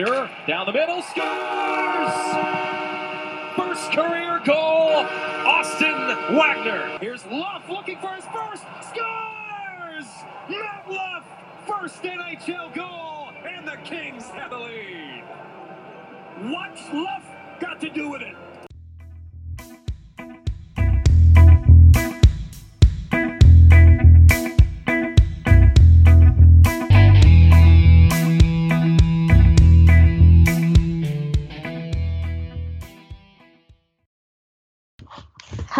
Down the middle scores! First career goal, Austin Wagner. Here's Luff looking for his first, scores! Matt Luff, first NHL goal, and the Kings have the lead. What's Luff got to do with it?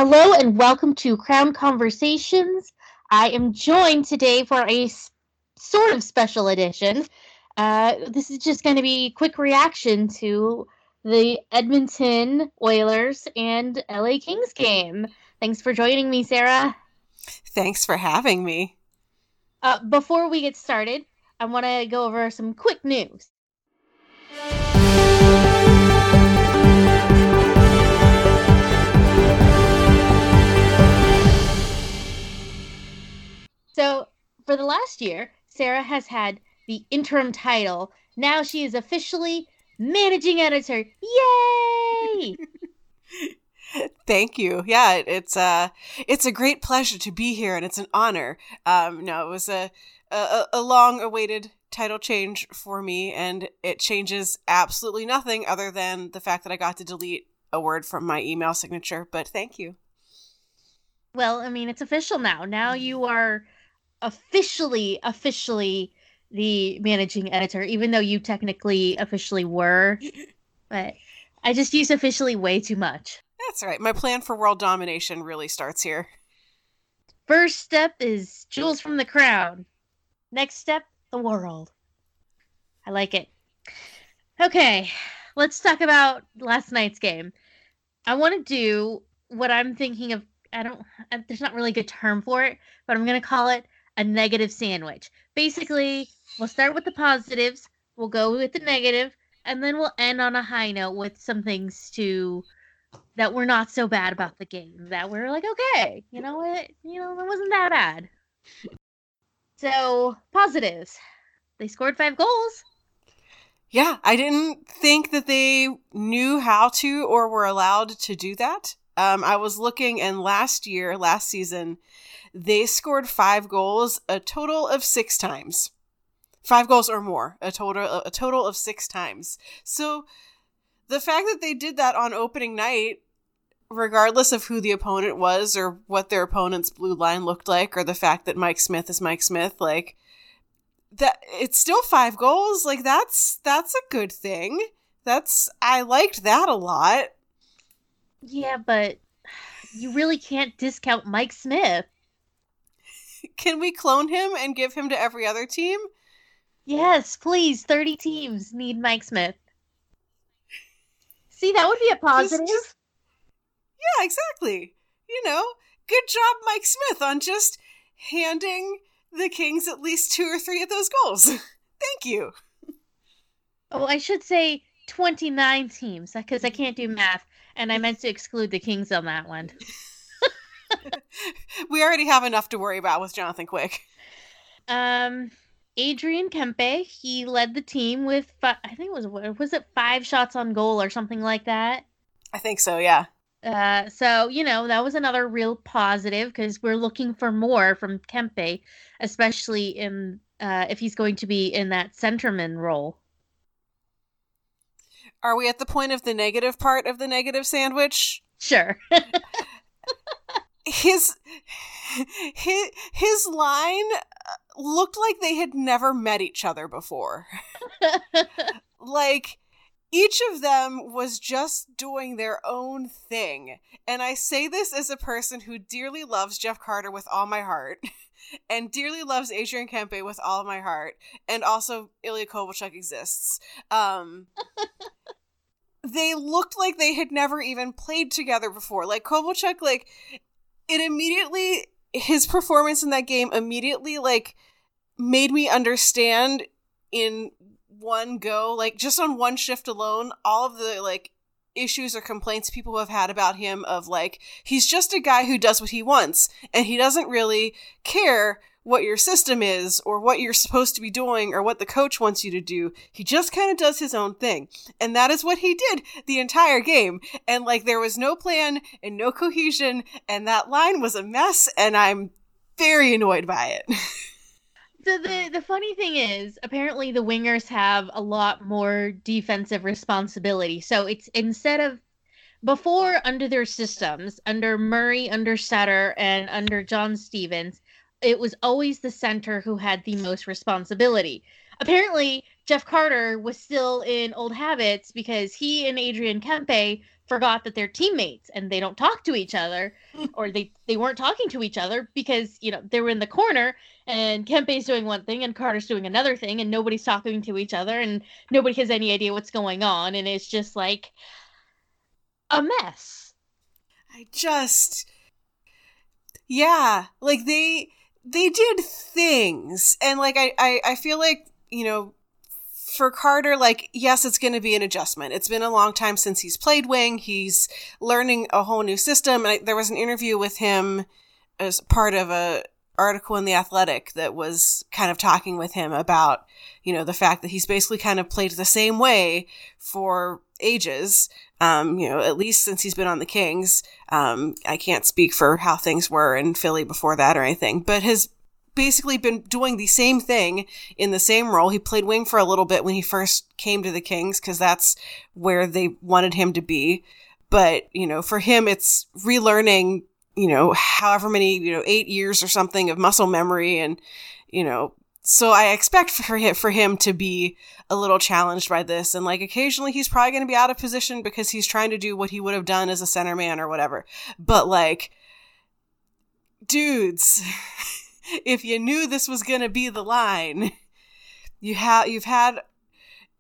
Hello and welcome to Crown Conversations. I am joined today for a s- sort of special edition. Uh, this is just going to be a quick reaction to the Edmonton Oilers and LA Kings game. Thanks for joining me, Sarah. Thanks for having me. Uh, before we get started, I want to go over some quick news. So, for the last year, Sarah has had the interim title. Now she is officially managing editor. Yay! Thank you. Yeah, it- it's uh it's a great pleasure to be here and it's an honor. Um no, it was a a, a long awaited title change for me and it changes absolutely nothing other than the fact that I got to delete a word from my email signature, but thank you. well, I mean, it's official now. Now you are officially, officially the managing editor, even though you technically officially were. But I just use officially way too much. That's right. My plan for world domination really starts here. First step is jewels from the crown. Next step, the world. I like it. Okay, let's talk about last night's game. I want to do what I'm thinking of. I don't, there's not really a good term for it, but I'm going to call it a negative sandwich. Basically, we'll start with the positives, we'll go with the negative, and then we'll end on a high note with some things to that were not so bad about the game that we're like okay you know what you know it wasn't that bad so positives they scored five goals Yeah, I didn't think that they knew how to or were allowed to do that. Um, I was looking, and last year, last season, they scored five goals a total of six times. Five goals or more, a total a total of six times. So the fact that they did that on opening night, regardless of who the opponent was or what their opponent's blue line looked like, or the fact that Mike Smith is Mike Smith, like that it's still five goals like that's that's a good thing that's i liked that a lot yeah but you really can't discount mike smith can we clone him and give him to every other team? Yes please. 30 teams need mike smith. See that would be a positive just- yeah exactly. You know good job mike smith on just handing the kings at least two or three of those goals. Thank you. Oh i should say 29 teams because i can't do math and i meant to exclude the kings on that one we already have enough to worry about with jonathan quick Um, Adrian Kempe, he led the team with fi- I think it was was it five shots on goal or something like that. i think so yeah Uh, so you know that was another real positive because we're looking for more from Kempe, especially in uh, if he's going to be in that centerman role. Are we at the point of the negative part of the negative sandwich? Sure. his his his line uh, looked like they had never met each other before. like each of them was just doing their own thing. And I say this as a person who dearly loves Jeff Carter with all my heart. And dearly loves Adrian Kempe with all my heart, and also Ilya Kovalchuk exists. Um, they looked like they had never even played together before. Like Kovalchuk, like it immediately his performance in that game immediately like made me understand in one go, like just on one shift alone, all of the like issues or complaints people have had about him of like he's just a guy who does what he wants and he doesn't really care what your system is or what you're supposed to be doing or what the coach wants you to do. He just kind of does his own thing. And that is what he did the entire game. And like there was no plan and no cohesion and that line was a mess and I'm very annoyed by it. So the the funny thing is, apparently the wingers have a lot more defensive responsibility. So it's instead of before under their systems, under Murray, under Sutter, and under John Stevens, it was always the center who had the most responsibility. Apparently, Jeff Carter was still in old habits because he and Adrian Kempe forgot that they're teammates and they don't talk to each other or they they weren't talking to each other because you know they were in the corner and Kempe's doing one thing and Carter's doing another thing and nobody's talking to each other and nobody has any idea what's going on and it's just like a mess. I just yeah, like they they did things and like I, I i feel like you know for carter like yes it's going to be an adjustment. It's been a long time since he's played wing. He's learning a whole new system and I, there was an interview with him as part of a article in the athletic that was kind of talking with him about you know the fact that he's basically kind of played the same way for ages um, you know, at least since he's been on the Kings. Um, I can't speak for how things were in Philly before that or anything, but has basically been doing the same thing in the same role. He played wing for a little bit when he first came to the Kings because that's where they wanted him to be. But, you know, for him, it's relearning, you know, however many, you know, eight years or something of muscle memory and, you know, so I expect for him, for him to be a little challenged by this. And like occasionally he's probably going to be out of position because he's trying to do what he would have done as a center man or whatever. But like, dudes, if you knew this was going to be the line, you have, you've had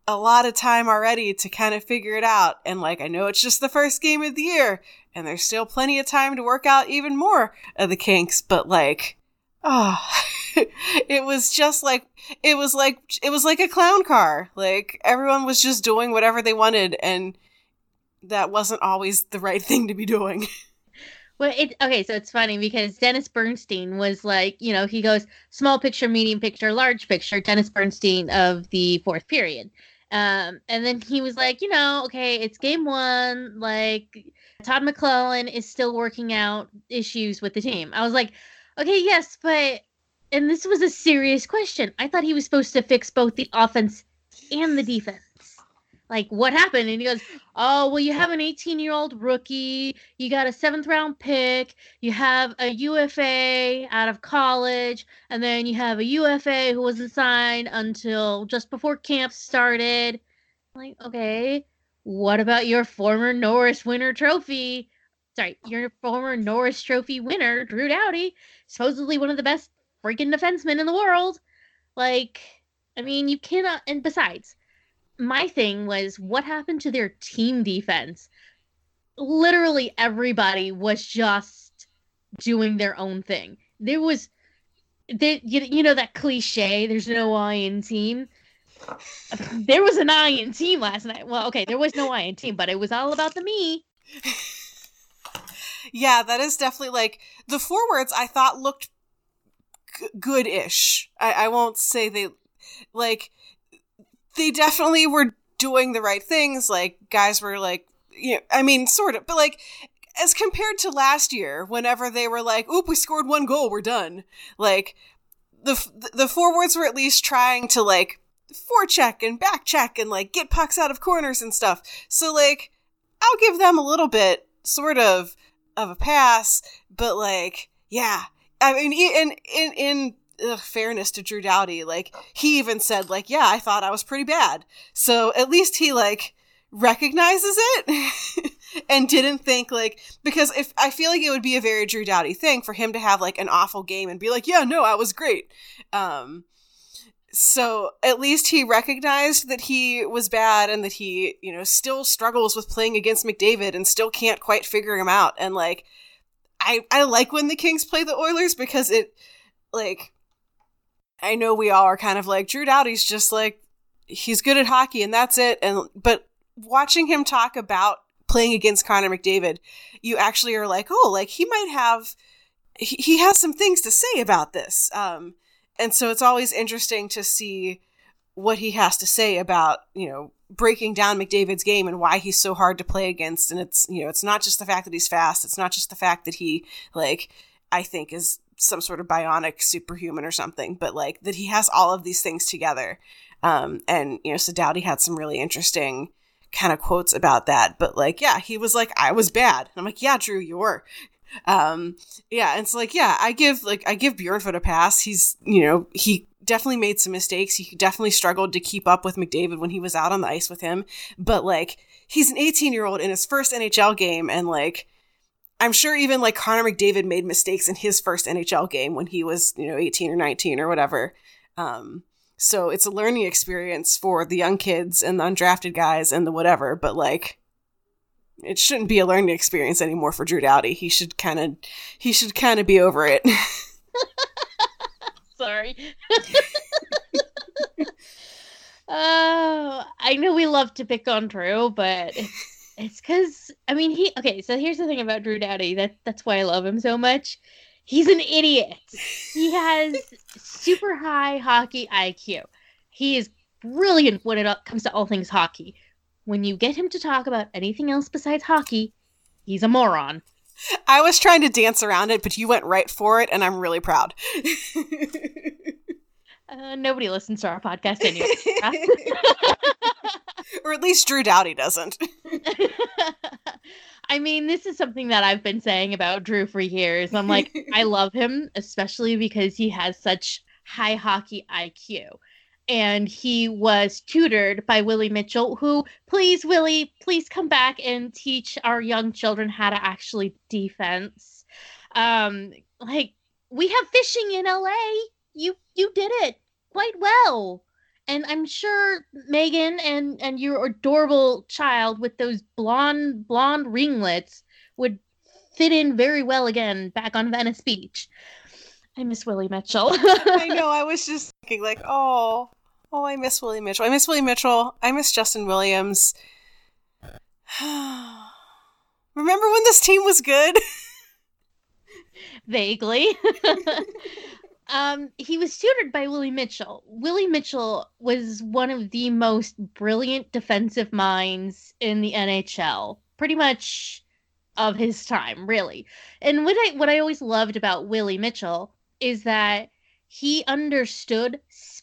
a lot of time already to kind of figure it out. And like, I know it's just the first game of the year and there's still plenty of time to work out even more of the kinks, but like, oh, it was just like it was like it was like a clown car. Like everyone was just doing whatever they wanted and that wasn't always the right thing to be doing. Well, it okay, so it's funny because Dennis Bernstein was like, you know, he goes small picture, medium picture, large picture, Dennis Bernstein of the fourth period. Um, and then he was like, you know, okay, it's game one. Like Todd McLellan is still working out issues with the team. I was like, okay, yes, but and this was a serious question. I thought he was supposed to fix both the offense and the defense. Like, what happened? And he goes, Oh, well, you have an 18 year old rookie. You got a seventh round pick. You have a UFA out of college. And then you have a UFA who wasn't signed until just before camp started. Like, okay, what about your former Norris Winter Trophy? Sorry, your former Norris Trophy winner, Drew Doughty, supposedly one of the best freaking defenseman in the world. Like, I mean, you cannot. And besides, my thing was what happened to their team defense? Literally everybody was just doing their own thing. There was, there, you, you know, that cliche, there's no I in team. There was an I in team last night. Well, okay, there was no I in team, but it was all about the me. yeah, that is definitely like the forwards I thought looked good-ish. I, I won't say they like they definitely were doing the right things. Like guys were like, you know, I mean, sort of, but like as compared to last year, whenever they were like, "Oop, we scored one goal, we're done." Like the the forwards were at least trying to like forecheck and back check and like get pucks out of corners and stuff. So like I'll give them a little bit sort of of a pass, but like yeah, I mean in in in ugh, fairness to Drew Doughty, like he even said like yeah, I thought I was pretty bad. So at least he like recognizes it and didn't think like because if I feel like it would be a very Drew Doughty thing for him to have like an awful game and be like, yeah, no, I was great. Um, so at least he recognized that he was bad and that he, you know, still struggles with playing against McDavid and still can't quite figure him out. And like, I I like when the Kings play the Oilers because it, like, I know we all are kind of like Drew Doughty's just like he's good at hockey and that's it. And but watching him talk about playing against Connor McDavid, you actually are like, oh, like he might have, he, he has some things to say about this. Um, and so it's always interesting to see what he has to say about, you know, breaking down McDavid's game and why he's so hard to play against. And it's, you know, it's not just the fact that he's fast. It's not just the fact that he, like, I think is some sort of bionic superhuman or something, but like that he has all of these things together. Um, and, you know, so Doughty had some really interesting kind of quotes about that. But like, yeah, he was like, I was bad. And I'm like, yeah, Drew, you were. Um, yeah, it's like, yeah, I give like I give Bjornfot a pass. He's you know he definitely made some mistakes. He definitely struggled to keep up with McDavid when he was out on the ice with him. But like, he's an 18 year old in his first NHL game, and like. I'm sure even like Connor McDavid made mistakes in his first NHL game when he was, you know, 18 or 19 or whatever. Um, so it's a learning experience for the young kids and the undrafted guys and the whatever, but like it shouldn't be a learning experience anymore for Drew Doughty. He should kind of he should kind of be over it. Sorry. oh, I know we love to pick on Drew, but it's because I mean he. Okay, so here's the thing about Drew Doughty That that's why I love him so much. He's an idiot. He has super high hockey IQ. He is brilliant when it comes to all things hockey. When you get him to talk about anything else besides hockey, he's a moron. I was trying to dance around it, but you went right for it, and I'm really proud. uh, nobody listens to our podcast anyway. or at least Drew Doughty doesn't. I mean, this is something that I've been saying about Drew for years. I'm like, I love him, especially because he has such high hockey IQ. And he was tutored by Willie Mitchell, who, please, Willie, please come back and teach our young children how to actually defense. Um, like, we have fishing in LA. You you did it quite well and I'm sure Megan and and your adorable child with those blonde blonde ringlets would fit in very well again back on Venice Beach. I miss Willie Mitchell. I know. I was just thinking, like, oh, oh, I miss Willie Mitchell. I miss Willie Mitchell. I miss Justin Williams. Remember when this team was good? Vaguely. Um, he was tutored by Willie Mitchell. Willie Mitchell was one of the most brilliant defensive minds in the NHL, pretty much of his time, really. And what I what I always loved about Willie Mitchell is that he understood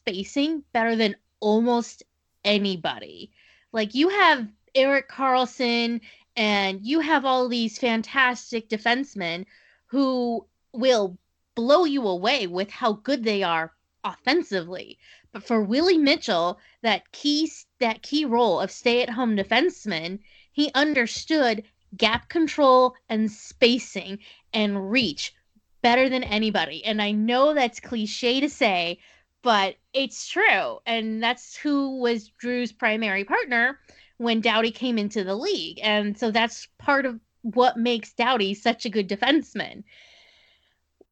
spacing better than almost anybody. Like you have Erik Karlsson and you have all these fantastic defensemen who will blow you away with how good they are offensively. But for Willie Mitchell, that key that key role of stay-at-home defenseman, he understood gap control and spacing and reach better than anybody. And I know that's cliche to say, but it's true. And that's who was Drew's primary partner when Doughty came into the league. And so that's part of what makes Doughty such a good defenseman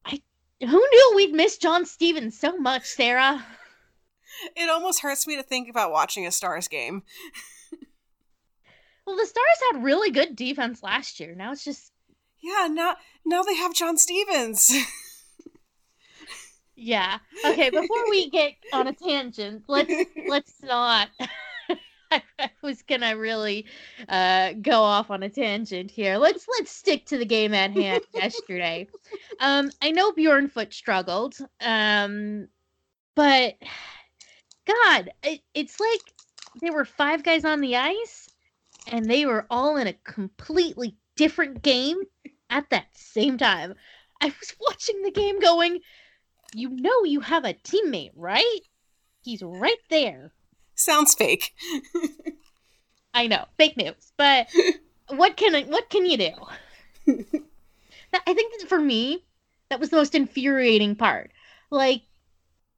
I who knew we'd miss John Stevens so much, Sarah? It almost hurts me to think about watching a Stars game. well, the Stars had really good defense last year. Now it's just Yeah, now now they have John Stevens. yeah. Okay, before we get on a tangent, let's let's not I, was gonna really uh, go off on a tangent here. Let's let's stick to the game at hand yesterday. Um, I know Bjornfot struggled, um, but God, it, it's like there were five guys on the ice and they were all in a completely different game at that same time. I was watching the game going, you know, you have a teammate, right? He's right there. Sounds fake. I know, fake news, but what can what can you do? I think that for me, that was the most infuriating part. Like,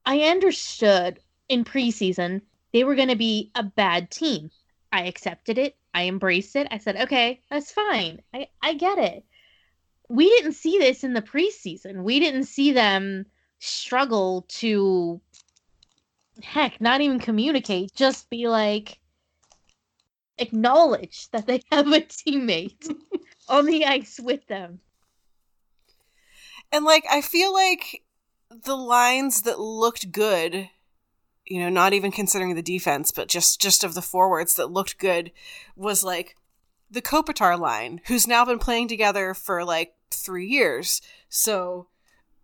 I understood in preseason they were going to be a bad team. I accepted it. I embraced it. I said, okay, that's fine. I, I get it. We didn't see this in the preseason. We didn't see them struggle to, heck, not even communicate, just be like, acknowledge that they have a teammate on the ice with them. And like I feel like the lines that looked good, you know, not even considering the defense, but just just of the forwards that looked good was like the Kopitar line, who's now been playing together for like 3 years. So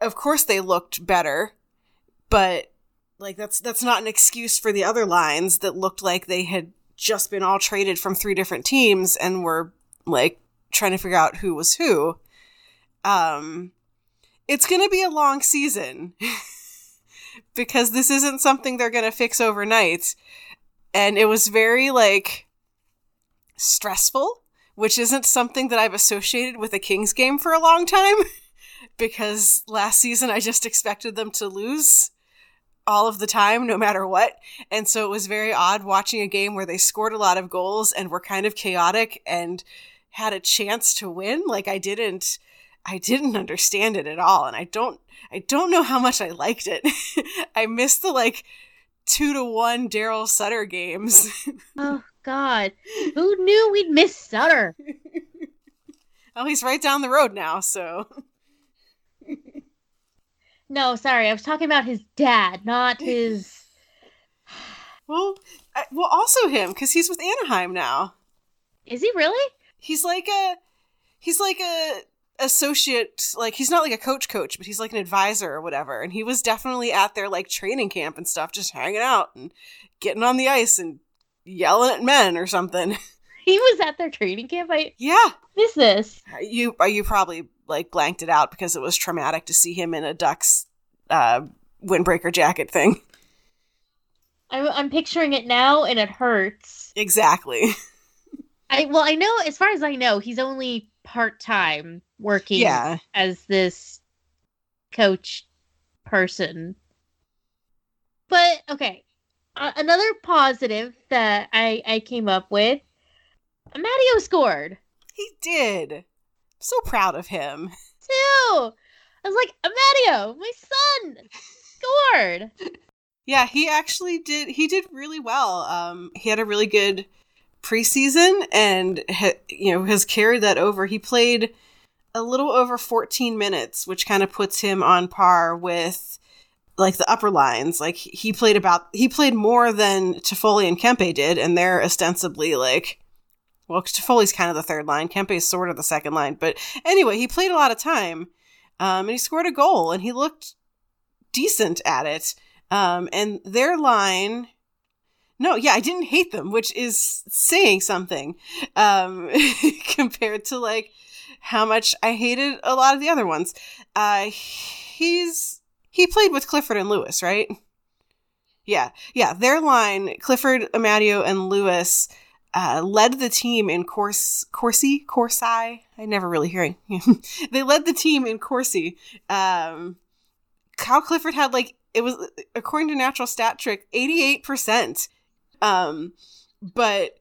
of course they looked better, but like that's that's not an excuse for the other lines that looked like they had just been all traded from three different teams and were like trying to figure out who was who. Um, it's going to be a long season because this isn't something they're going to fix overnight. And it was very like stressful, which isn't something that I've associated with a Kings game for a long time because last season I just expected them to lose all of the time, no matter what. And so it was very odd watching a game where they scored a lot of goals and were kind of chaotic and had a chance to win. Like I didn't, I didn't understand it at all. And I don't, I don't know how much I liked it. I missed the like two to one Darryl Sutter games. oh God. Who knew we'd miss Sutter? oh, he's right down the road now. So no, sorry, I was talking about his dad, not his. well, I, well, also him because he's with Anaheim now. Is he really? He's like a, he's like a associate. Like he's not like a coach, coach, but he's like an advisor or whatever. And he was definitely at their like training camp and stuff, just hanging out and getting on the ice and yelling at men or something. He was at their training camp. I yeah. Miss this. You are you probably like blanked it out because it was traumatic to see him in a Ducks uh, windbreaker jacket thing. I'm, I'm picturing it now, and it hurts. Exactly. I well, I know as far as I know, he's only part time working yeah. as this coach person. But okay, uh, another positive that I I came up with, Matteo scored. He did so proud of him. Too. I was like, Amadio, my son, scored. Yeah, he actually did. He did really well. Um, he had a really good preseason, and ha- you know has carried that over. He played a little over 14 minutes, which kind of puts him on par with like the upper lines. Like he played about he played more than Toffoli and Kempe did, and they're ostensibly like well, Toffoli's kind of the third line. Kempe Kempe's sort of the second line. But anyway, he played a lot of time um, and he scored a goal and he looked decent at it. Um, and their line, no, yeah, I didn't hate them, which is saying something um, compared to like how much I hated a lot of the other ones. Uh, he's he played with Clifford and Lewis, right? Yeah, yeah. Their line, Clifford, Amadio, and Lewis uh, led the team in course Corsi Corsi. I never really hearing. they led the team in Corsi. Um, Kyle Clifford had like it was according to Natural Stat Trick eighty eight percent. Um, but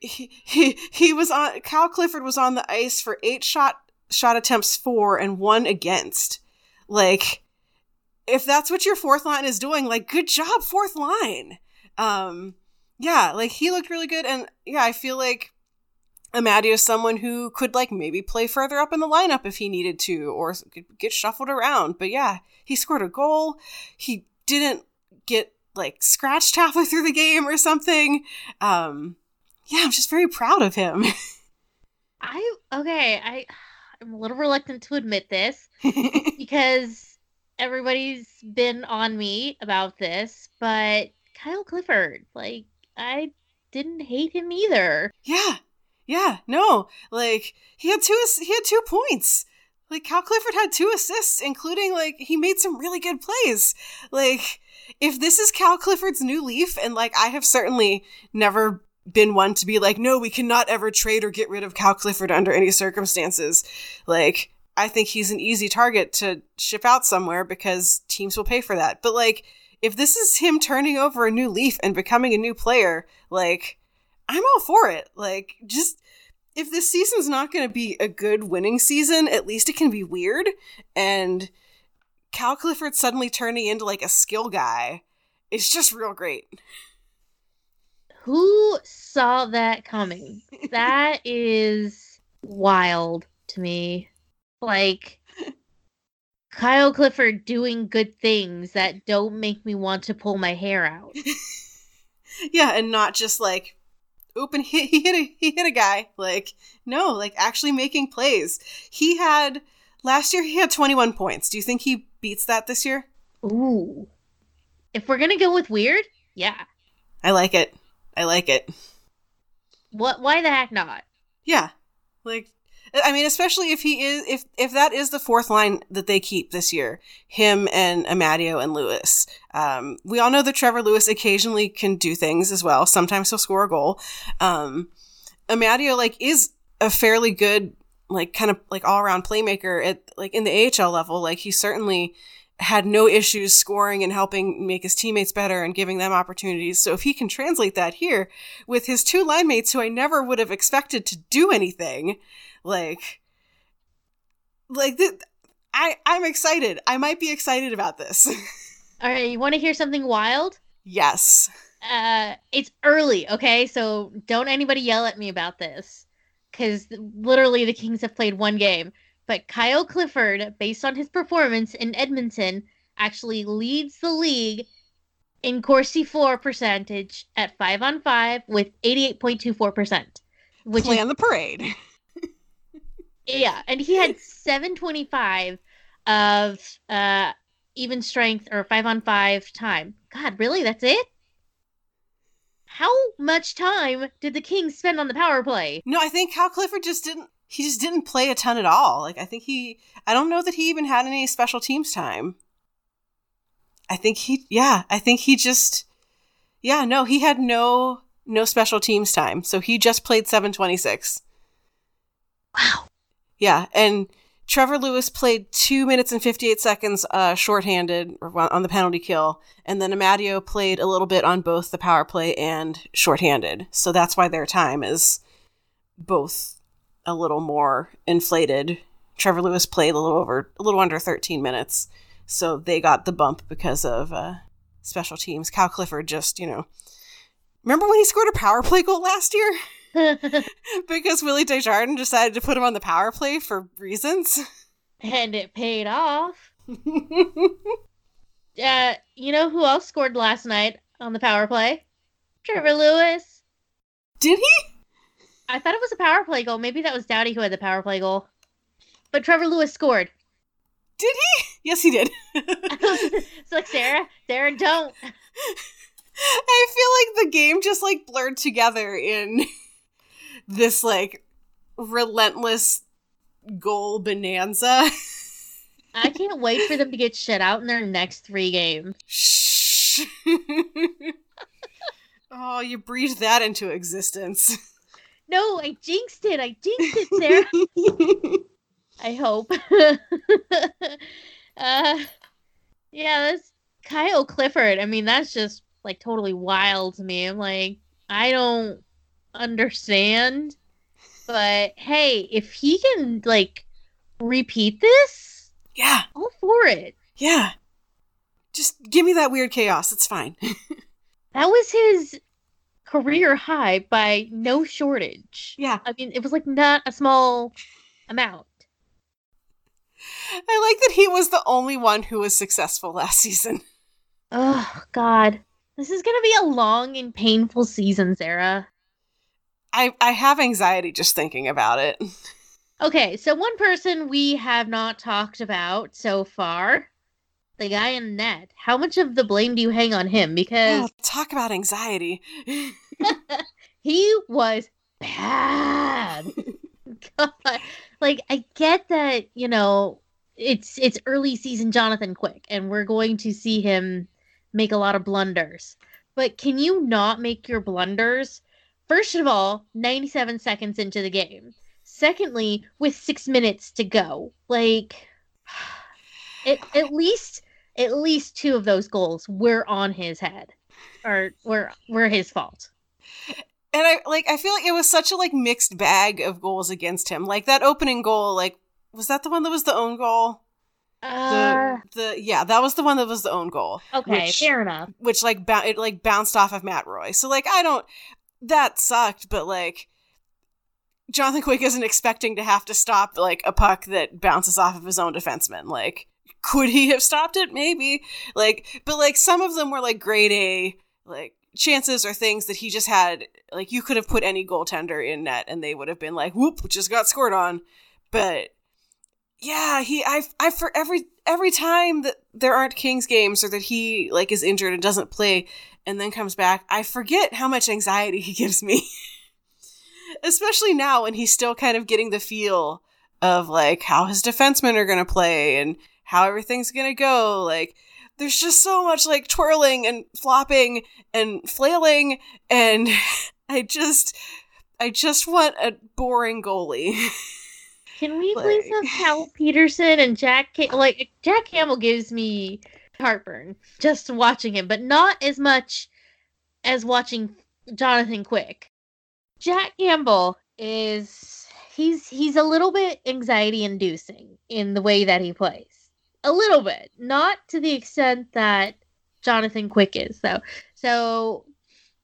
he, he he was on. Kyle Clifford was on the ice for eight shot shot attempts for and one against. Like, if that's what your fourth line is doing, like, good job, fourth line. Um, yeah, like he looked really good, and yeah, I feel like Amadio is someone who could like maybe play further up in the lineup if he needed to, or get shuffled around. But yeah, he scored a goal. He didn't get like scratched halfway through the game or something. Um, yeah, I'm just very proud of him. I okay, I I'm a little reluctant to admit this because everybody's been on me about this, but Kyle Clifford. Like I didn't hate him either. Yeah. Yeah, no. Like he had two he had two points. Like Cal Clifford had two assists including like he made some really good plays. Like if this is Cal Clifford's new leaf and like I have certainly never been one to be like no, we cannot ever trade or get rid of Cal Clifford under any circumstances. Like I think he's an easy target to ship out somewhere because teams will pay for that. But like if this is him turning over a new leaf and becoming a new player, like I'm all for it. Like, just if this season's not going to be a good winning season, at least it can be weird. And Cal Clifford suddenly turning into like a skill guy is just real great. Who saw that coming? That is wild to me. Like Kyle Clifford doing good things that don't make me want to pull my hair out. yeah, and not just like open he, he hit a he hit a guy like no like actually making plays he had last year he had 21 points do you think he beats that this year Ooh. If we're gonna go with weird, yeah. i like it i like it What why the heck not? yeah like i mean especially if he is if if that is the fourth line that they keep this year him and amadio and lewis. Um we all know that trevor lewis occasionally can do things as well. Sometimes he'll score a goal. Um amadio like is a fairly good like kind of like all around playmaker at like in the ahl level. Like he certainly had no issues scoring and helping make his teammates better and giving them opportunities. So if he can translate that here with his two line mates who I never would have expected to do anything, like like th- I I'm excited. I might be excited about this. All right, you want to hear something wild? yes. Uh, it's early, okay? So don't anybody yell at me about this, because literally the Kings have played one game. But Kyle Clifford, based on his performance in Edmonton, actually leads the league in Corsi 4 percentage at 5 on 5 with 88.24%. Which Plan is, the parade. Yeah, and he had 725 of uh even strength or 5 on 5 time. God, really? That's it? How much time did the Kings spend on the power play? No, I think Cal Clifford just didn't he just didn't play a ton at all. Like I think he I don't know that he even had any special teams time. I think he yeah, I think he just yeah, no, he had no no special teams time. So he just played 726. Wow. Yeah, and Trevor Lewis played 2 minutes and 58 seconds uh shorthanded or on the penalty kill, and then Amadio played a little bit on both the power play and shorthanded. So that's why their time is both a little more inflated. Trevor Lewis played a little over, a little under 13 minutes, so they got the bump because of uh, special teams. Cal Clifford just, you know, remember when he scored a power play goal last year? because Willie Desjardins decided to put him on the power play for reasons. and it paid off. Uh, you know who else scored last night on the power play? Trevor Lewis. Did he? I thought it was a power play goal. Maybe that was Doughty who had the power play goal. But Trevor Lewis scored. Did he? Yes, he did. it's like Sarah, Sarah, don't. I feel like the game just like blurred together in this like relentless goal bonanza. I can't wait for them to get shut out in their next three games. Shh. oh, you breathed that into existence. No, I jinxed it. I jinxed it, Sarah. I hope. uh, yeah, that's Kyle Clifford. I mean, that's just like totally wild to me. I'm like, I don't understand. But hey, if he can like repeat this, yeah, all for it. yeah. Just give me that weird chaos. It's fine. That was his career high by no shortage. yeah. I mean, it was like not a small amount. I like that he was the only one who was successful last season. Oh God, this is gonna be a long and painful season, Sarah. I I have anxiety just thinking about it. Okay, so one person we have not talked about so far, the guy in net. How much of the blame do you hang on him? Oh, Because talk about anxiety. he was bad. God. Like I get that, you know, it's it's early season Jonathan Quick and we're going to see him make a lot of blunders. But can you not make your blunders first of all 97 seconds into the game? Secondly, with 6 minutes to go. Like it, at least at least two of those goals were on his head or were were his fault. And I like I feel like it was such a like mixed bag of goals against him. Like that opening goal, like was that the one that was the own goal? Uh, The the yeah, that was the one that was the own goal. okay, which- fair enough. Which like bou- it like bounced off of Matt Roy. So like I don't that sucked, but like Jonathan Quick isn't expecting to have to stop like a puck that bounces off of his own defenseman. Like could he have stopped it? Maybe. Like but like some of them were like grade A like chances or things that he just had like you could have put any goaltender in net and they would have been like whoop just got scored on but yeah he i i for every every time that there aren't kings games or that he like is injured and doesn't play and then comes back i forget how much anxiety he gives me especially now when he's still kind of getting the feel of like how his defensemen are going to play and how everything's going to go like there's just so much like twirling and flopping and flailing and i just i just want a boring goalie Can we Like- please have Cal Petersen and Jack? Cam- like Jack Campbell gives me heartburn just watching him, but not as much as watching Jonathan Quick. Jack Campbell is he's he's a little bit anxiety inducing in the way that he plays. A little bit, not to the extent that Jonathan Quick is though. So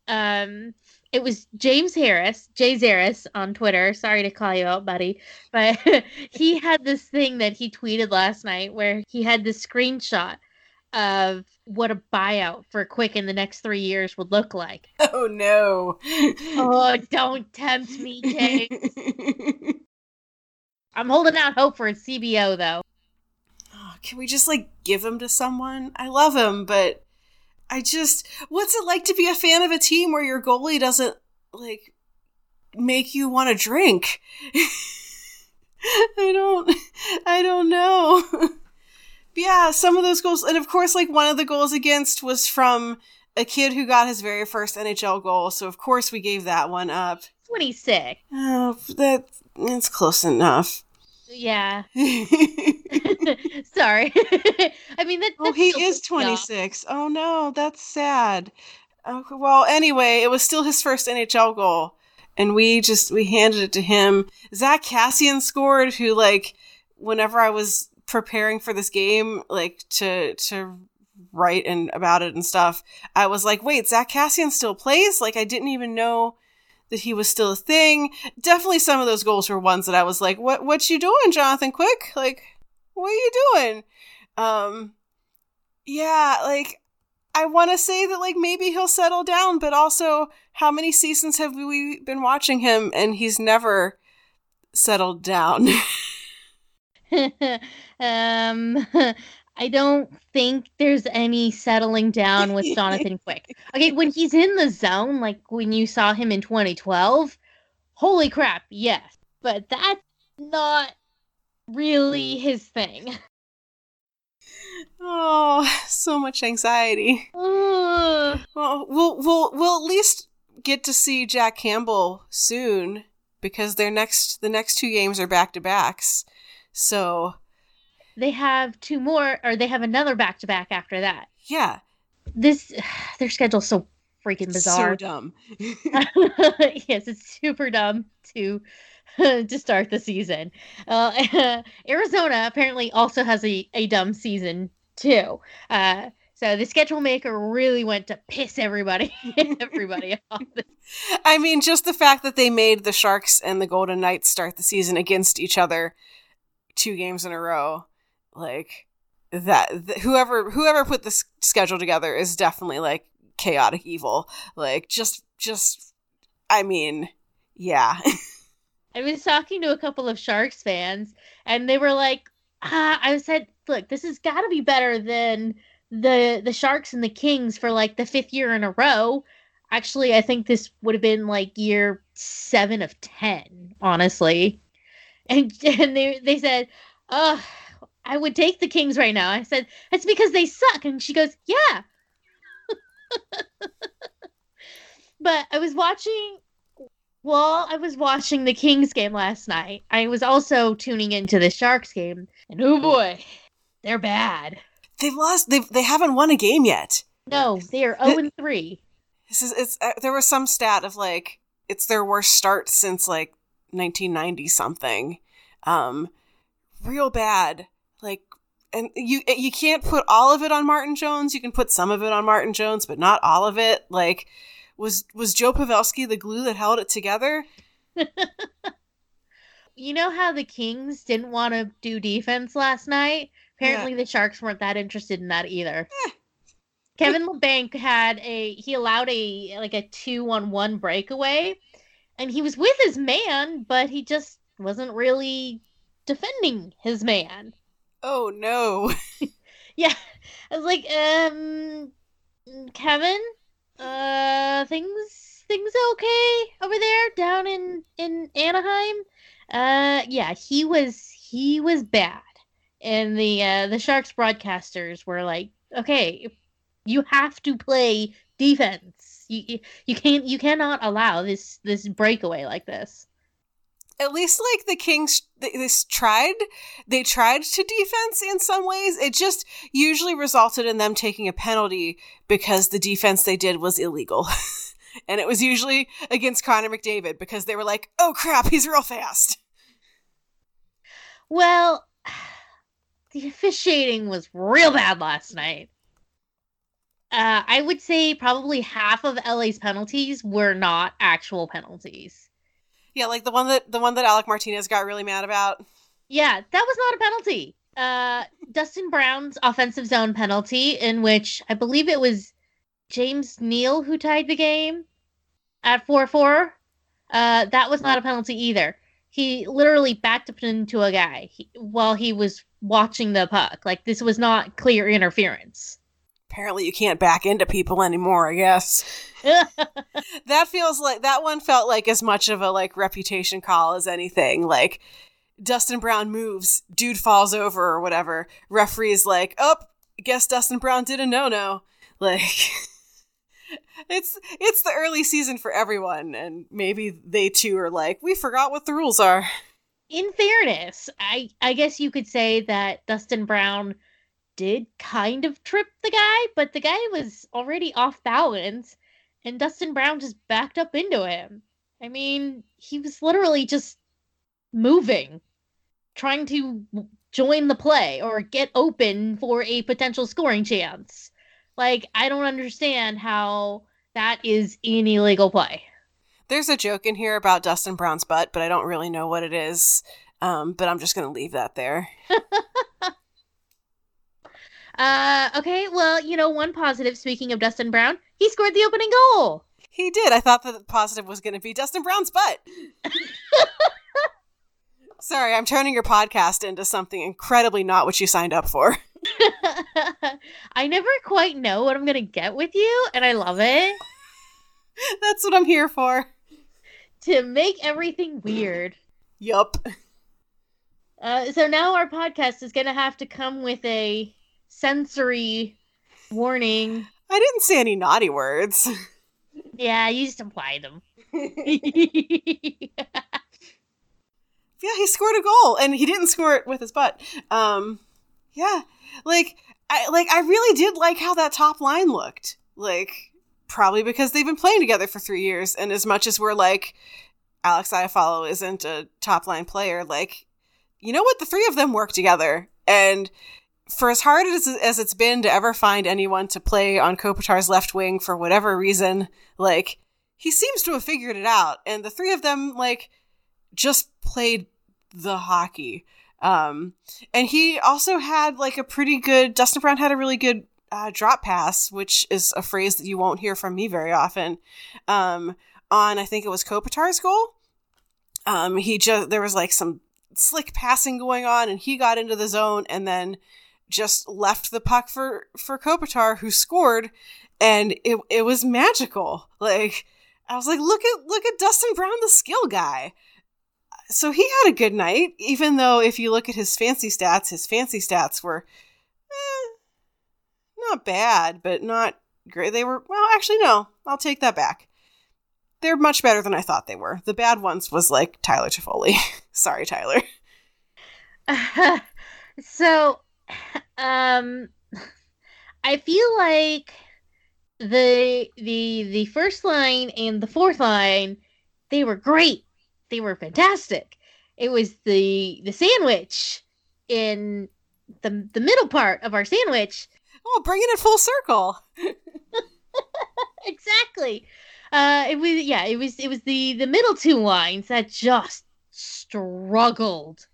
um it was James Harris, Jay Zaris on Twitter. Sorry to call you out, buddy. But he had this thing that he tweeted last night where he had this screenshot of what a buyout for Quick in the next three years would look like. oh no Oh, don't tempt me, James. I'm holding out hope for a CBO though. Oh, can we just like give him to someone i love him but i just what's it like to be a fan of a team where your goalie doesn't like make you want to drink i don't i don't know yeah some of those goals and of course like one of the goals against was from a kid who got his very first nhl goal so of course we gave that one up 26. oh that that's close enough Yeah. Sorry. I mean that. Oh, he is young. 26. Oh no, that's sad. Okay, well, anyway, it was still his first NHL goal, and we just we handed it to him. Zack Kassian scored, who like whenever I was preparing for this game, like to to write and about it and stuff, I was like, wait, Zack Kassian still plays? Like I didn't even know that he was still a thing. Definitely some of those goals were ones that I was like, what what you doing, Jonathan Quick? Like, what are you doing? Um yeah, like I want to say that like maybe he'll settle down, but also how many seasons have we been watching him and he's never settled down? um I don't think there's any settling down with Jonathan Quick. Okay, when he's in the zone, like when you saw him in 2012, holy crap, yes. But that's not really his thing. oh, so much anxiety. Ugh. Well, we'll we'll we'll at least get to see Jack Campbell soon because their next the next two games are back to backs. So they have two more, or they have another back to back after that. yeah, This, their schedule's so freaking bizarre. so dumb. yes, it's super dumb to to start the season. Uh, Arizona apparently also has a, a dumb season too. Uh, so the schedule maker really went to piss everybody everybody off. I mean, just the fact that they made the Sharks and the Golden Knights start the season against each other two games in a row, like that. Th- whoever whoever put this schedule together is definitely like chaotic evil. Like just just, I mean, yeah. I was talking to a couple of Sharks fans, and they were like, uh, I said, look, this has got to be better than the the Sharks and the Kings for like the fifth year in a row. Actually, I think this would have been like year seven of ten, honestly. And and they they said, "Uh, I would take the Kings right now." I said, "It's because they suck." And she goes, "Yeah." but I was watching while I was watching the Kings game last night. I was also tuning into the Sharks game, and oh boy, they're bad. They've lost. They they haven't won a game yet. No, they are zero and three. This is it's. Uh, there was some stat of like it's their worst start since like 1990 something. Um, real bad. Like, and you you can't put all of it on Martin Jones. You can put some of it on Martin Jones, but not all of it. Like, was was Joe Pavelski the glue that held it together? you know how the Kings didn't want to do defense last night? Apparently, yeah. the Sharks weren't that interested in that either. Eh. Kevin Labanc had a he allowed a like a two on one breakaway, and he was with his man, but he just wasn't really defending his man. Oh no! yeah, I was like, um, Kevin, uh, things things okay over there down in in Anaheim? Uh, yeah, he was he was bad, and the uh, the Sharks broadcasters were like, okay, you have to play defense. You you can't you cannot allow this this breakaway like this. At least like the Kings this tried they tried to defense in some ways. It just usually resulted in them taking a penalty because the defense they did was illegal. and it was usually against Connor McDavid because they were like, "Oh crap, he's real fast." Well, the officiating was real bad last night. Uh, I would say probably half of LA's penalties were not actual penalties. Yeah, like the one that the one that Alec Martinez got really mad about. Yeah, that was not a penalty. Uh, Dustin Brown's offensive zone penalty, in which I believe it was James Neal who tied the game at four four. Uh, that was not a penalty either. He literally backed up into a guy he, while he was watching the puck. Like this was not clear interference apparently you can't back into people anymore, I guess. that feels like that one felt like as much of a like reputation call as anything. Like Dustin Brown moves, dude falls over or whatever. Referee's like, "Oh, guess Dustin Brown did a no-no." Like it's it's the early season for everyone and maybe they too are like, "We forgot what the rules are." In fairness, I I guess you could say that Dustin Brown did kind of trip the guy, but the guy was already off balance, and Dustin Brown just backed up into him. I mean, he was literally just moving, trying to join the play or get open for a potential scoring chance. Like, I don't understand how that is an illegal play. There's a joke in here about Dustin Brown's butt, but I don't really know what it is. Um, but I'm just going to leave that there. Uh, okay, well, you know, one positive, speaking of Dustin Brown, he scored the opening goal. He did. I thought the positive was going to be Dustin Brown's butt. Sorry, I'm turning your podcast into something incredibly not what you signed up for. I never quite know what I'm going to get with you, and I love it. That's what I'm here for. To make everything weird. Yup. Uh, so now our podcast is going to have to come with a sensory warning. I didn't say any naughty words. Yeah, you just implied them. yeah, he scored a goal and he didn't score it with his butt. Um yeah, like I like I really did like how that top line looked. Like probably because they've been playing together for 3 years and as much as we're like Alex Iafallo isn't a top line player, like you know what the three of them work together and for as hard as, as it's been to ever find anyone to play on Kopitar's left wing for whatever reason, like, he seems to have figured it out. And the three of them, like, just played the hockey. Um, and he also had, like, a pretty good, Dustin Brown had a really good uh, drop pass, which is a phrase that you won't hear from me very often, um, on, I think it was Kopitar's goal. Um, he just, there was like some slick passing going on, and he got into the zone and then just left the puck for for Kopitar, who scored, and it it was magical. Like I was like, look at look at Dustin Brown, the skill guy. So he had a good night, even though if you look at his fancy stats, his fancy stats were eh, not bad, but not great. They were well, actually no, I'll take that back. They're much better than I thought they were. The bad ones was like Tyler Toffoli. Sorry, Tyler. so, um, I feel like the the the first line and the fourth line they were great. They were fantastic. It was the the sandwich in the the middle part of our sandwich. Oh, bringing it full circle. exactly. Uh, it was yeah, it was it was the the middle two lines that just struggled.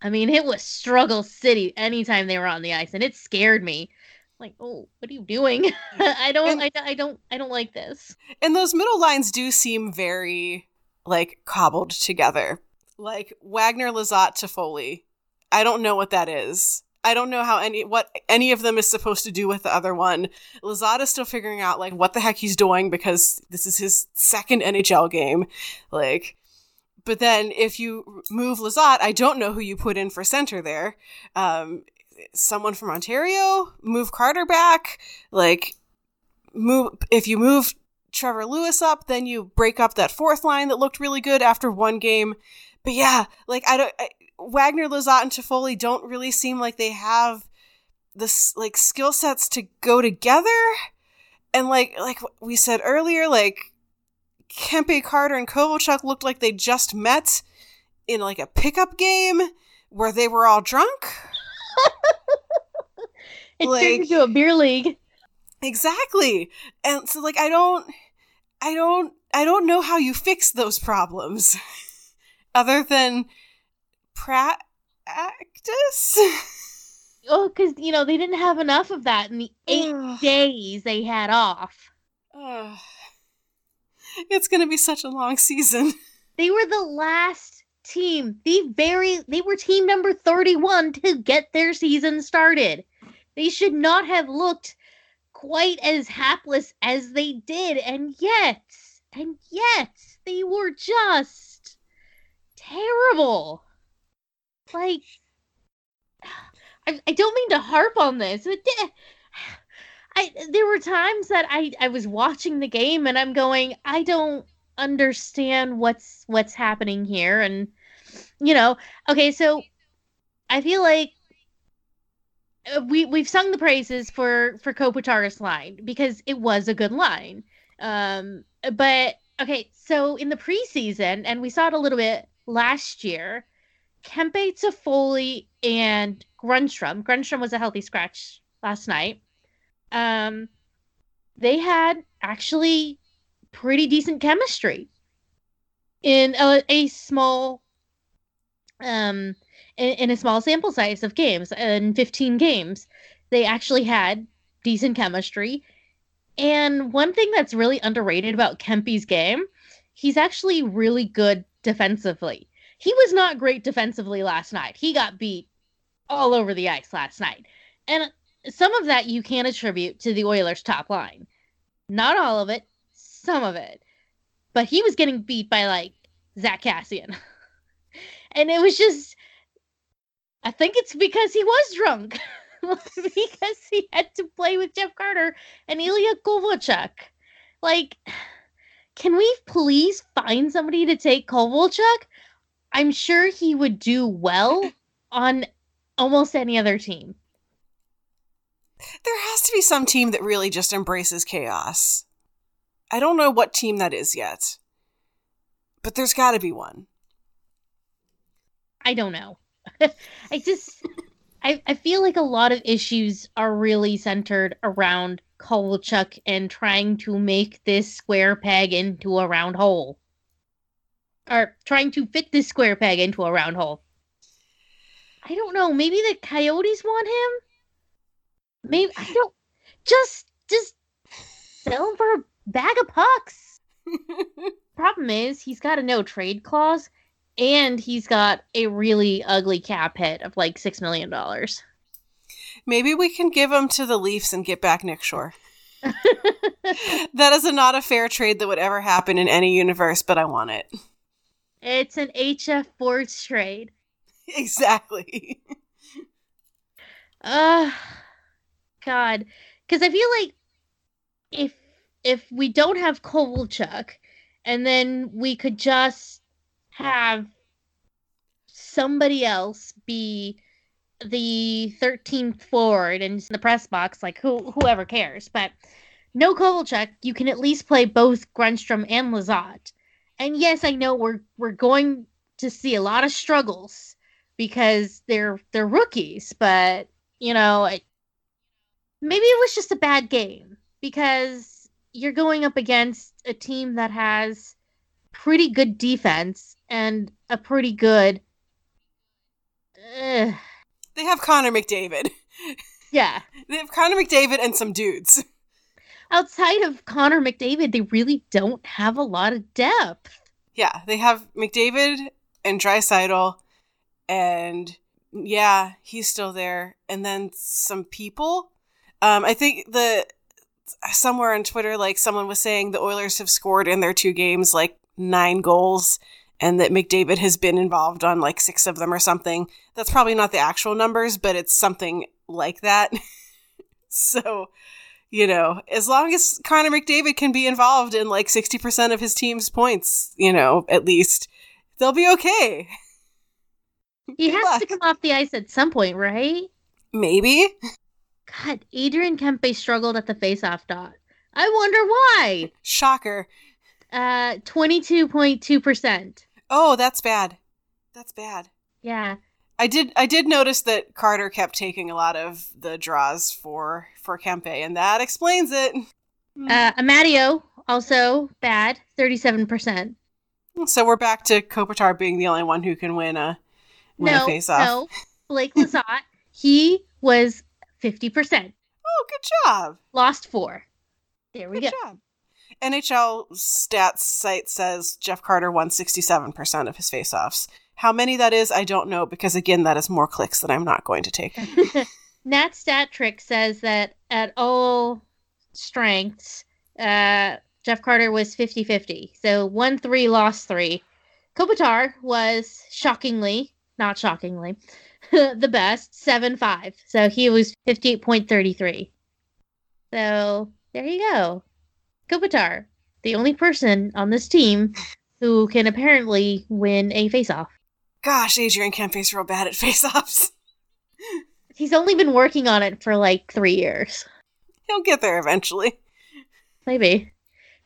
I mean, it was struggle city anytime they were on the ice, and it scared me. Like, oh, what are you doing? I don't, and, I, I don't, I don't like this. And those middle lines do seem very like cobbled together, like Wagner, Lizotte, Toffoli. I don't know what that is. I don't know how any what any of them is supposed to do with the other one. Lizotte is still figuring out like what the heck he's doing because this is his second NHL game. Like but then if you move Lizotte, I don't know who you put in for center there. Um, someone from Ontario, move Carter back, like move if you move Trevor Lewis up, then you break up that fourth line that looked really good after one game. But yeah, like I don't I, Wagner, Lizotte, and Toffoli don't really seem like they have this like skill sets to go together. And like like we said earlier, like Kempe Carter and Kovalchuk looked like they just met in like a pickup game where they were all drunk. it like, turned into a beer league. Exactly. And so like I don't I don't I don't know how you fix those problems other than practice. oh, because you know they didn't have enough of that in the eight days they had off. It's gonna be such a long season. They were the last team, the very they were team number 31 to get their season started. They should not have looked quite as hapless as they did, and yet, and yet, they were just terrible. Like, I, I don't mean to harp on this, but eh, I there were times that I I was watching the game and I'm going, I don't understand what's what's happening here, and you know, okay, so I feel like uh, we we've sung the praises for for Kopitar's line because it was a good line. Um, but okay, so in the preseason, and we saw it a little bit last year, Kempe Toffoli and Grundstrom. Grundstrom was a healthy scratch last night. Um, they had actually pretty decent chemistry in a, a small um in, in, a small sample size of games in 15 games they actually had decent chemistry. And one thing that's really underrated about Kempe's game he's actually really good defensively. He was not great defensively last night. He got beat all over the ice last night. And some of that you can attribute to the Oilers top line not all of it some of it but he was getting beat by like Zack Kassian. and it was just I think it's because he was drunk. because he had to play with Jeff Carter and Ilya Kovalchuk. Like, can we please find somebody to take Kovalchuk? I'm sure he would do well on almost any other team. There has to be some team that really just embraces chaos. I don't know what team that is yet, but there's got to be one. I don't know. I just I, I feel like a lot of issues are really centered around Kovalchuk and trying to make this square peg into a round hole. Or trying to fit this square peg into a round hole. I don't know. Maybe the Coyotes want him? Maybe I don't just just sell him for a bag of pucks. Problem is he's got a no trade clause and he's got a really ugly cap hit of like six million dollars. Maybe we can give him to the Leafs and get back Nick Shore. that is a, not a fair trade that would ever happen in any universe, but I want it. It's an HF Forge trade. Exactly. Uh God. Because I feel like if if we don't have Kovalchuk and then we could just have somebody else be the 13th forward and in the press box, like who whoever cares. But no Kovalchuk, you can at least play both Grundstrom and Lizotte. And yes, I know we're we're going to see a lot of struggles because they're they're rookies, but you know, maybe it was just a bad game because you're going up against a team that has pretty good defense and a pretty good uh, they have Connor McDavid. Yeah. They have Connor McDavid and some dudes. Outside of Connor McDavid, they really don't have a lot of depth. Yeah, they have McDavid and Draisaitl, and yeah, he's still there. And then some people. Um, I think the somewhere on Twitter, like someone was saying the Oilers have scored in their two games like nine goals, and that McDavid has been involved on like six of them or something. That's probably not the actual numbers, but it's something like that. so, you know, as long as Connor McDavid can be involved in like 60% of his team's points, you know, at least, they'll be okay. He has luck. to come off the ice at some point, right? Maybe. God, Adrian Kempe struggled at the faceoff dot. I wonder why. Shocker. Uh, twenty-two point two percent. Oh, that's bad. That's bad. Yeah, I did I did notice that Carter kept taking a lot of the draws for for Kempe, and that explains it. uh, Amadio also bad, thirty-seven percent. So we're back to Kopitar being the only one who can win a win No, a face off. no, Blake Lizotte, he was fifty percent, Oh, good job. lost four. There we Good go. job. NHL stats site says Jeff Carter won 67% of his faceoffs. How many that is, I don't know because again, that is more clicks that I'm not going to take. Nat Stat Trick says that at all strengths, uh, Jeff Carter was 50 50. So won three, lost three. Kopitar was shockingly, not shockingly, the best, 7 5. So he was 58.33. So there you go. Kopitar, the only person on this team who can apparently win a faceoff. Gosh, Adrian Kempe's real bad at faceoffs. He's only been working on it for like three years. He'll get there eventually. Maybe.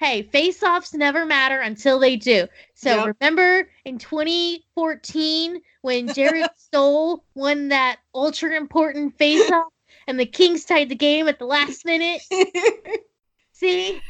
Hey, face offs never matter until they do. So Yep. remember in 2014 when Jarret Stoll won that ultra important face off and the Kings tied the game at the last minute? See?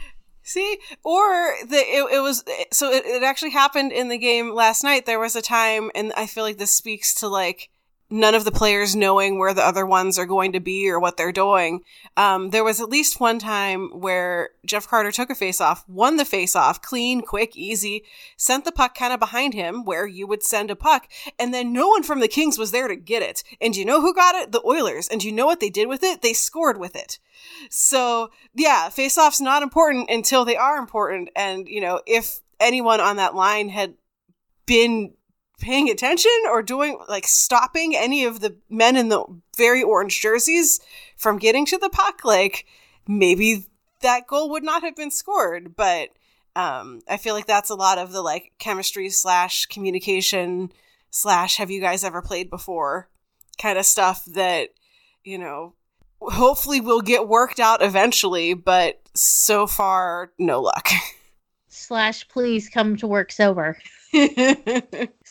See, or the it, it was so it, it actually happened in the game last night. There was a time, and I feel like this speaks to like none of the players knowing where the other ones are going to be or what they're doing. Um, there was at least one time where Jeff Carter took a face off, won the face off, clean, quick, easy, sent the puck kind of behind him where you would send a puck, and then no one from the Kings was there to get it. And you know who got it? The Oilers. And you know what they did with it? They scored with it. So yeah, face-offs not important until they are important. And you know, if anyone on that line had been paying attention or doing like stopping any of the men in the very orange jerseys from getting to the puck, like maybe that goal would not have been scored. But um, I feel like that's a lot of the like chemistry slash communication slash have you guys ever played before kind of stuff that you know hopefully will get worked out eventually, but so far, no luck. Slash, please come to work sober.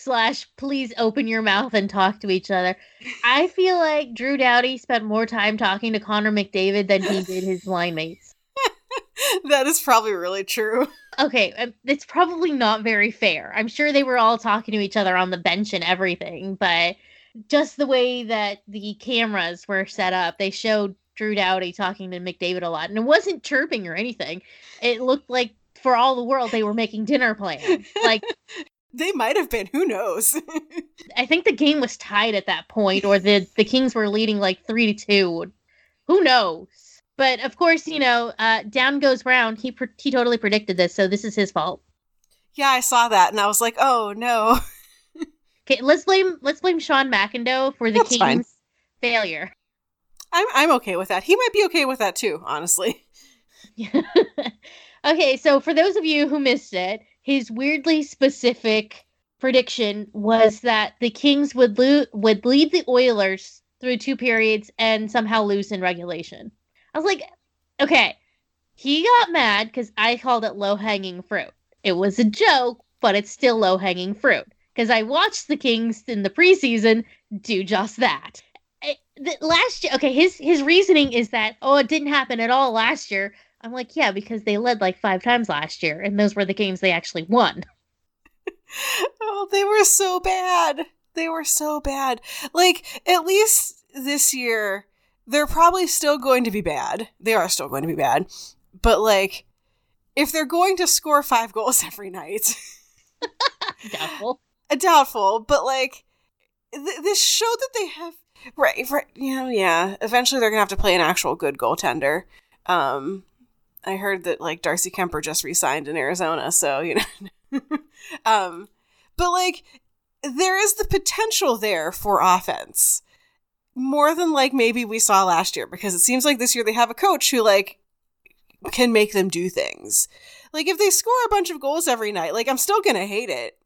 Slash, please open your mouth and talk to each other. I feel like Drew Doughty spent more time talking to Connor McDavid than he did his line mates. that is probably really true. Okay, um, it's probably not very fair. I'm sure they were all talking to each other on the bench and everything, but just the way that the cameras were set up, they showed Drew Doughty talking to McDavid a lot, and it wasn't chirping or anything. It looked like, for all the world, they were making dinner plans. Like They might have been. Who knows? I think the game was tied at that point, or the the Kings were leading like three to two. Who knows? But of course, you know, uh, down goes Brown. He pre- he totally predicted this, so this is his fault. yeah, I saw that and I was like, oh no. Okay, let's blame let's blame Sean McIndoe for the That's Kings' fine. failure. I'm I'm okay with that. He might be okay with that too, honestly. okay, so for those of you who missed it, his weirdly specific prediction was that the Kings would lo- would lead the Oilers through two periods and somehow lose in regulation. I was like, okay, he got mad because I called it low hanging fruit. It was a joke, but it's still low hanging fruit because I watched the Kings in the preseason do just that. I- the- Last year, okay, his his reasoning is that oh, it didn't happen at all last year. I'm like, yeah, because they led like five times last year, and those were the games they actually won. Oh, they were so bad. They were so bad. Like, at least this year, they're probably still going to be bad. They are still going to be bad. But, like, if they're going to score five goals every night, Doubtful. doubtful, but, like, th- this showed that they have. Right, right. You know, yeah. Eventually, they're going to have to play an actual good goaltender. Um, I heard that, like, Darcy Kuemper just re signed in Arizona, so, you know. um, but, like, there is the potential there for offense more than like maybe we saw last year because it seems like this year they have a coach who like can make them do things like if they score a bunch of goals every night like i'm still gonna hate it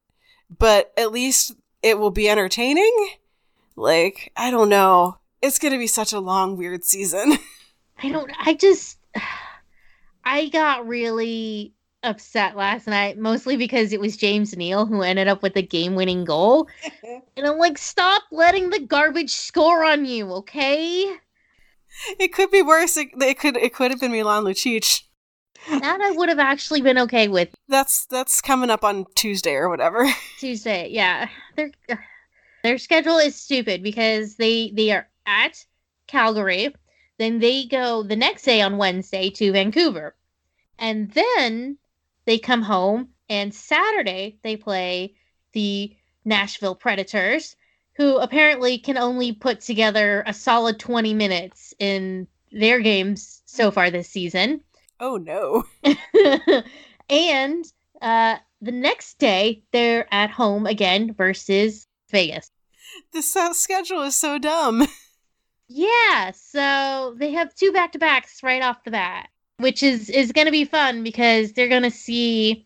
but at least it will be entertaining like i don't know it's gonna be such a long weird season I don't. I just. I got really upset last night, mostly because it was James Neal who ended up with the game-winning goal, and I'm like, stop letting the garbage score on you, okay? it could be worse. It, it could it could have been milan lucic. That I would have actually been okay with. That's that's coming up on tuesday or whatever. Tuesday. Yeah, their their schedule is stupid because they they are at Calgary, then they go the next day on Wednesday to Vancouver, and then they come home and Saturday they play the Nashville Predators, who apparently can only put together a solid twenty minutes in their games so far this season. oh no and uh, the next day, they're at home again versus Vegas. this schedule is so dumb Yeah, so they have two back to backs right off the bat, which is is going to be fun because they're going to see,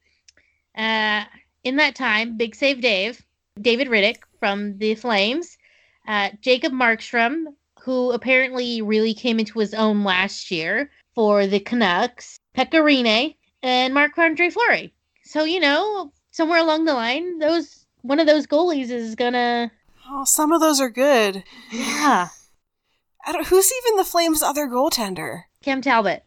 uh, in that time, Big Save Dave, David Rittich from the Flames, uh, Jacob Markstrom, who apparently really came into his own last year for the Canucks, Pekka Rinne, and Marc Andre Fleury. So you know, somewhere along the line, those one of those goalies is gonna, oh some of those are good yeah, I don't, who's even the Flames' other goaltender? Cam Talbot.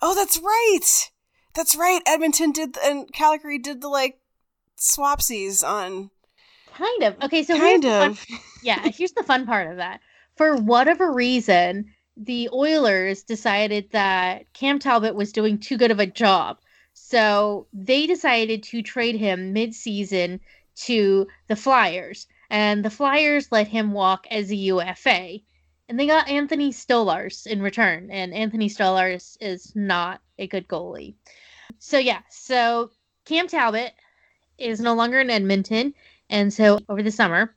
Oh, that's right. That's right. Edmonton did and Calgary did the like swapsies on. Kind of. Okay, so kind the fun- of. yeah, here's the fun part of that. For whatever reason, the Oilers decided that Cam Talbot was doing too good of a job. So they decided to trade him mid-season to the Flyers, and the Flyers let him walk as a UFA. And they got Anthony Stolarz in return, and Anthony Stolarz is not a good goalie. So yeah, so Cam Talbot is no longer in Edmonton, and so over the summer,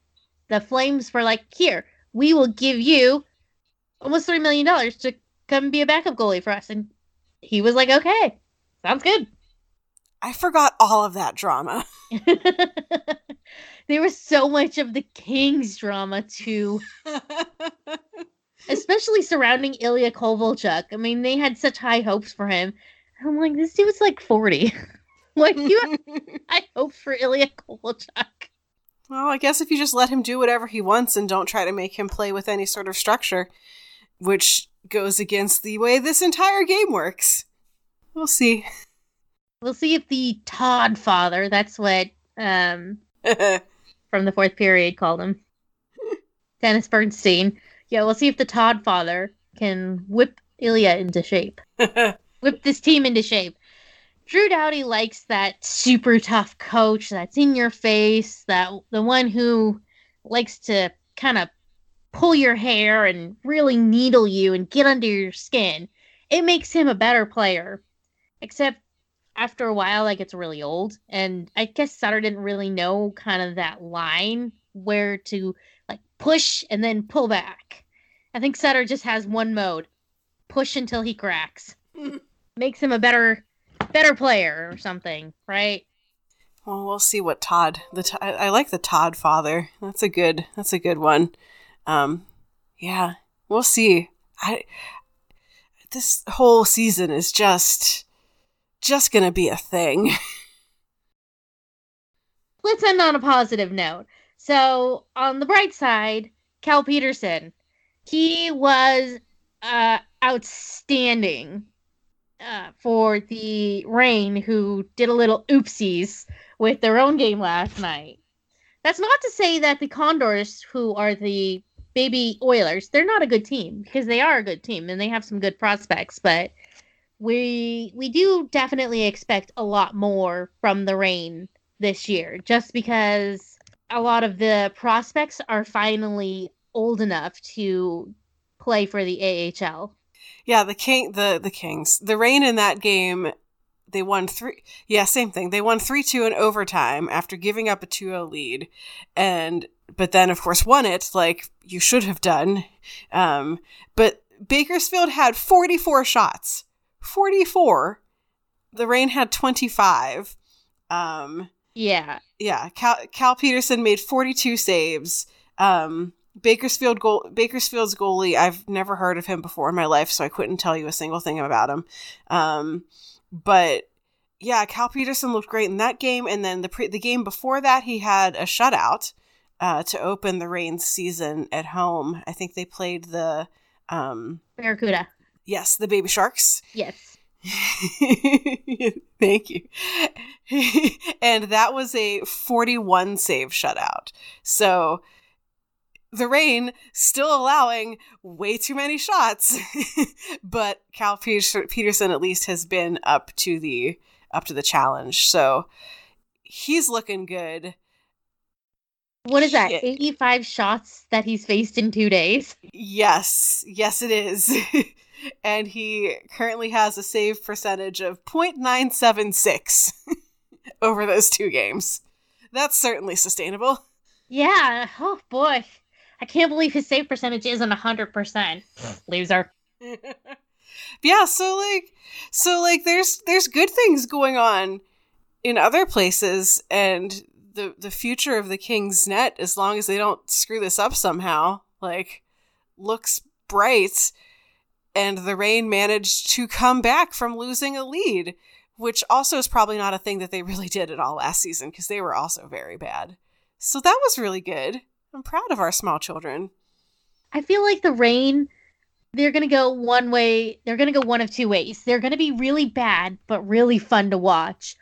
the Flames were like, "Here, we will give you almost three million dollars to come be a backup goalie for us." And he was like, "Okay, sounds good." I forgot all of that drama. there was so much of the Kings drama too, especially surrounding Ilya Kovalchuk. I mean, they had such high hopes for him. I'm like, this dude's like forty. like you have high hopes for Ilya Kovalchuk. well, I guess if you just let him do whatever he wants and don't try to make him play with any sort of structure, which goes against the way this entire game works. We'll see. We'll see if the Todd father, that's what um from the fourth period called him. Dennis Bernstein. Yeah, we'll see if the Todd father can whip Ilya into shape. Whip this team into shape. Drew Doughty likes that super tough coach that's in your face, that the one who likes to kind of pull your hair and really needle you and get under your skin. It makes him a better player. Except after a while that gets really old. And I guess Sutter didn't really know kind of that line where to like push and then pull back. I think Sutter just has one mode. Push until he cracks. Makes him a better better player or something, right? Well, we'll see what Todd. The I, I like the Todd father. That's a good. That's a good one. Um, yeah, we'll see. I this whole season is just just gonna be a thing. Let's end on a positive note. So, on the bright side, Cal Petersen, he was uh, outstanding uh, for the Reign, who did a little oopsies with their own game last night. That's not to say that the Condors, who are the baby Oilers, they're not a good team because they are a good team and they have some good prospects, but we we do definitely expect a lot more from the Reign this year just because a lot of the prospects are finally old enough to play for the AHL. Yeah, the king the the Kings. The reign in that game they won three yeah same thing. They won 3-2 in overtime after giving up a 2-0 lead. And but then of course won it like you should have done. Um, but bakersfield had 44 shots. 44 the reign had 25 um, yeah. yeah cal, cal petersen made 42 saves. Um, Bakersfield goal Bakersfield's goalie, I've never heard of him before in my life, so I couldn't tell you a single thing about him. Um, but yeah, Cal Petersen looked great in that game, and then the pre- the game before that, he had a shutout uh, to open the reign season at home. I think they played the um, Barracuda. Yes, the Baby Sharks. Yes. Thank you. and that was a 41 save shutout. So the reign still allowing way too many shots, but Cal Petersen at least has been up to the up to the challenge. So he's looking good. What is that? 85 shots that he's faced in 2 days? Yes. Yes it is. and he currently has a save percentage of 0.976 over those two games. That's certainly sustainable. Yeah. Oh boy. I can't believe his save percentage isn't hundred percent. Loser. yeah, so like so like there's there's good things going on in other places and the the future of the King's net, as long as they don't screw this up somehow, like looks bright. And the reign managed to come back from losing a lead, which also is probably not a thing that they really did at all last season because they were also very bad. So that was really good. I'm proud of our small children. I feel like the reign they're going to go one way. They're going to go one of two ways. They're going to be really bad, but really fun to watch.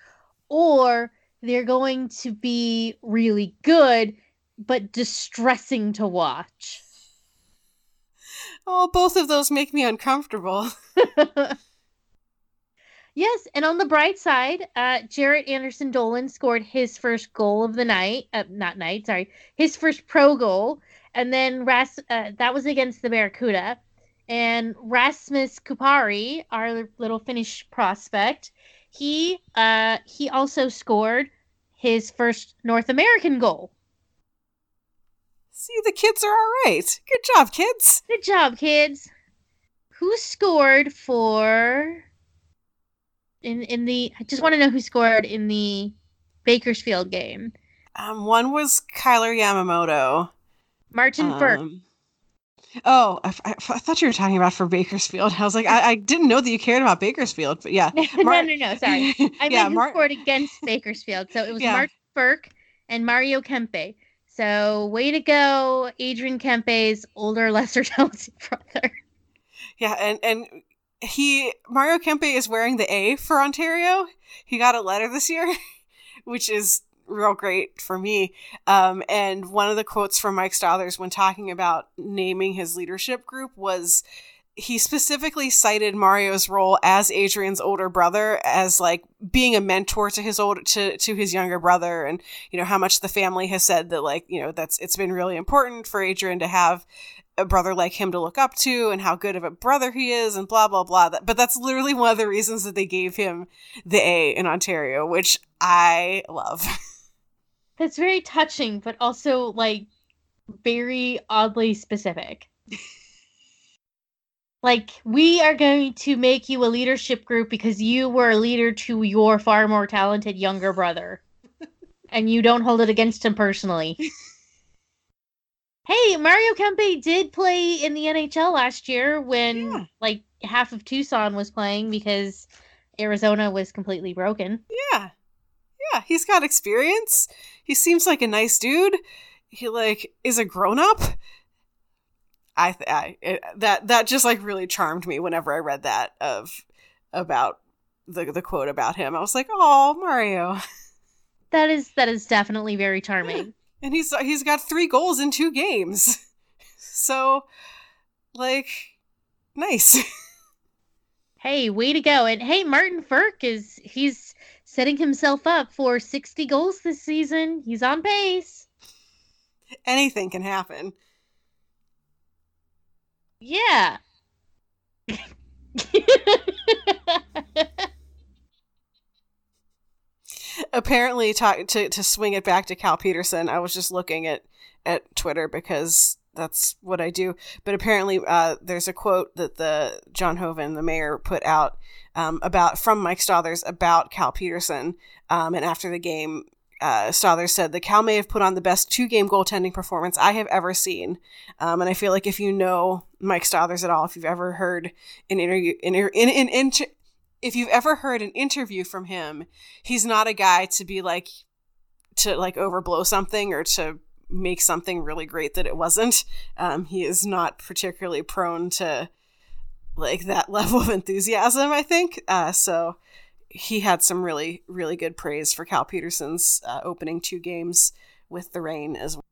Or they're going to be really good, but distressing to watch. Oh, both of those make me uncomfortable. Yes, and on the bright side, uh, Jaret Anderson Dolan scored his first goal of the night. Uh, not night, sorry, his first pro goal, and then Ras- uh, that was against the Barracuda. And Rasmus Kupari, our little Finnish prospect, he uh, he also scored his first North American goal. See, the kids are all right. Good job, kids. Good job, kids. Who scored for in in the I just want to know who scored in the Bakersfield game. Um, one was Kailer Yamamoto. Martin um, Frk. Oh, I, I, I, thought you were talking about for Bakersfield. I was like, I, I didn't know that you cared about Bakersfield, but yeah. Mar- no, no, no. Sorry, I yeah, meant Mar- who scored against Bakersfield. So it was yeah. Martin Frk and Mario Kempe. So way to go, Adrian Kempe's older, lesser talented brother. Yeah, and and he Mario Kempe is wearing the A for Ontario. He got a letter this year, which is real great for me. Um, and one of the quotes from Mike Stothers when talking about naming his leadership group was he specifically cited Mario's role as Adrian's older brother as like being a mentor to his old to to his younger brother and you know how much the family has said that like you know that's it's been really important for Adrian to have a brother like him to look up to and how good of a brother he is and blah blah blah. But that's literally one of the reasons that they gave him the A in Ontario which I love. That's very touching but also like very oddly specific. Like we are going to make you a leadership group because you were a leader to your far more talented younger brother. And you don't hold it against him personally hey mario kempe did play in the nhl last year when Yeah. like half of tucson was playing because arizona was completely broken. Yeah. Yeah he's got experience. He seems like a nice dude. He like is a grown-up. I, th- I it, that that just like really charmed me whenever I read that of about the the quote about him. I was like, "Oh, Mario." that is that is definitely very charming And he's he's got 3 goals in 2 games. So like nice. Hey, way to go. And hey, Martin Frk is he's setting himself up for 60 goals this season. He's on pace. Anything can happen. Yeah. apparently ta- to to swing it back to Cal Petersen, I was just looking at at Twitter because that's what I do. But apparently, uh, there's a quote that the John Hoven, the mayor, put out um, about from Mike Stothers about Cal Petersen. Um, and after the game, uh, Stothers said the Cal may have put on the best two game goaltending performance I have ever seen. Um, and I feel like if you know Mike Stothers at all, if you've ever heard an interview, in, in, in, inter- if you've ever heard an interview from him, he's not a guy to be like to like overblow something or to make something really great that it wasn't. Um, he is not particularly prone to like that level of enthusiasm. I think uh, so. He had some really really good praise for Cal Petersen's uh, opening two games with the reign as well.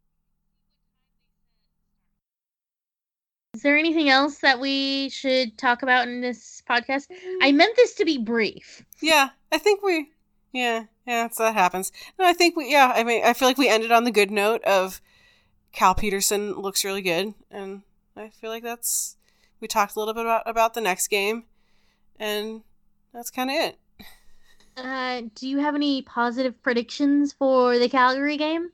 Is there anything else that we should talk about in this podcast? I meant this to be brief. Yeah, I think we. Yeah, yeah, that happens. No, I think we. Yeah, I mean, I feel like we ended on the good note of Cal Petersen looks really good, and I feel like that's. We talked a little bit about about the next game, and that's kind of it. Uh, do you have any positive predictions for the Calgary game?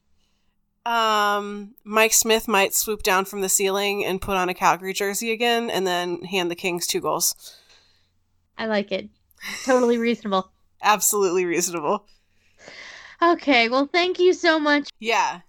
Um, Mike Smith might swoop down from the ceiling and put on a Calgary jersey again, and then hand the Kings two goals. I like it. Totally reasonable. Absolutely reasonable. Okay, well, thank you so much. Yeah,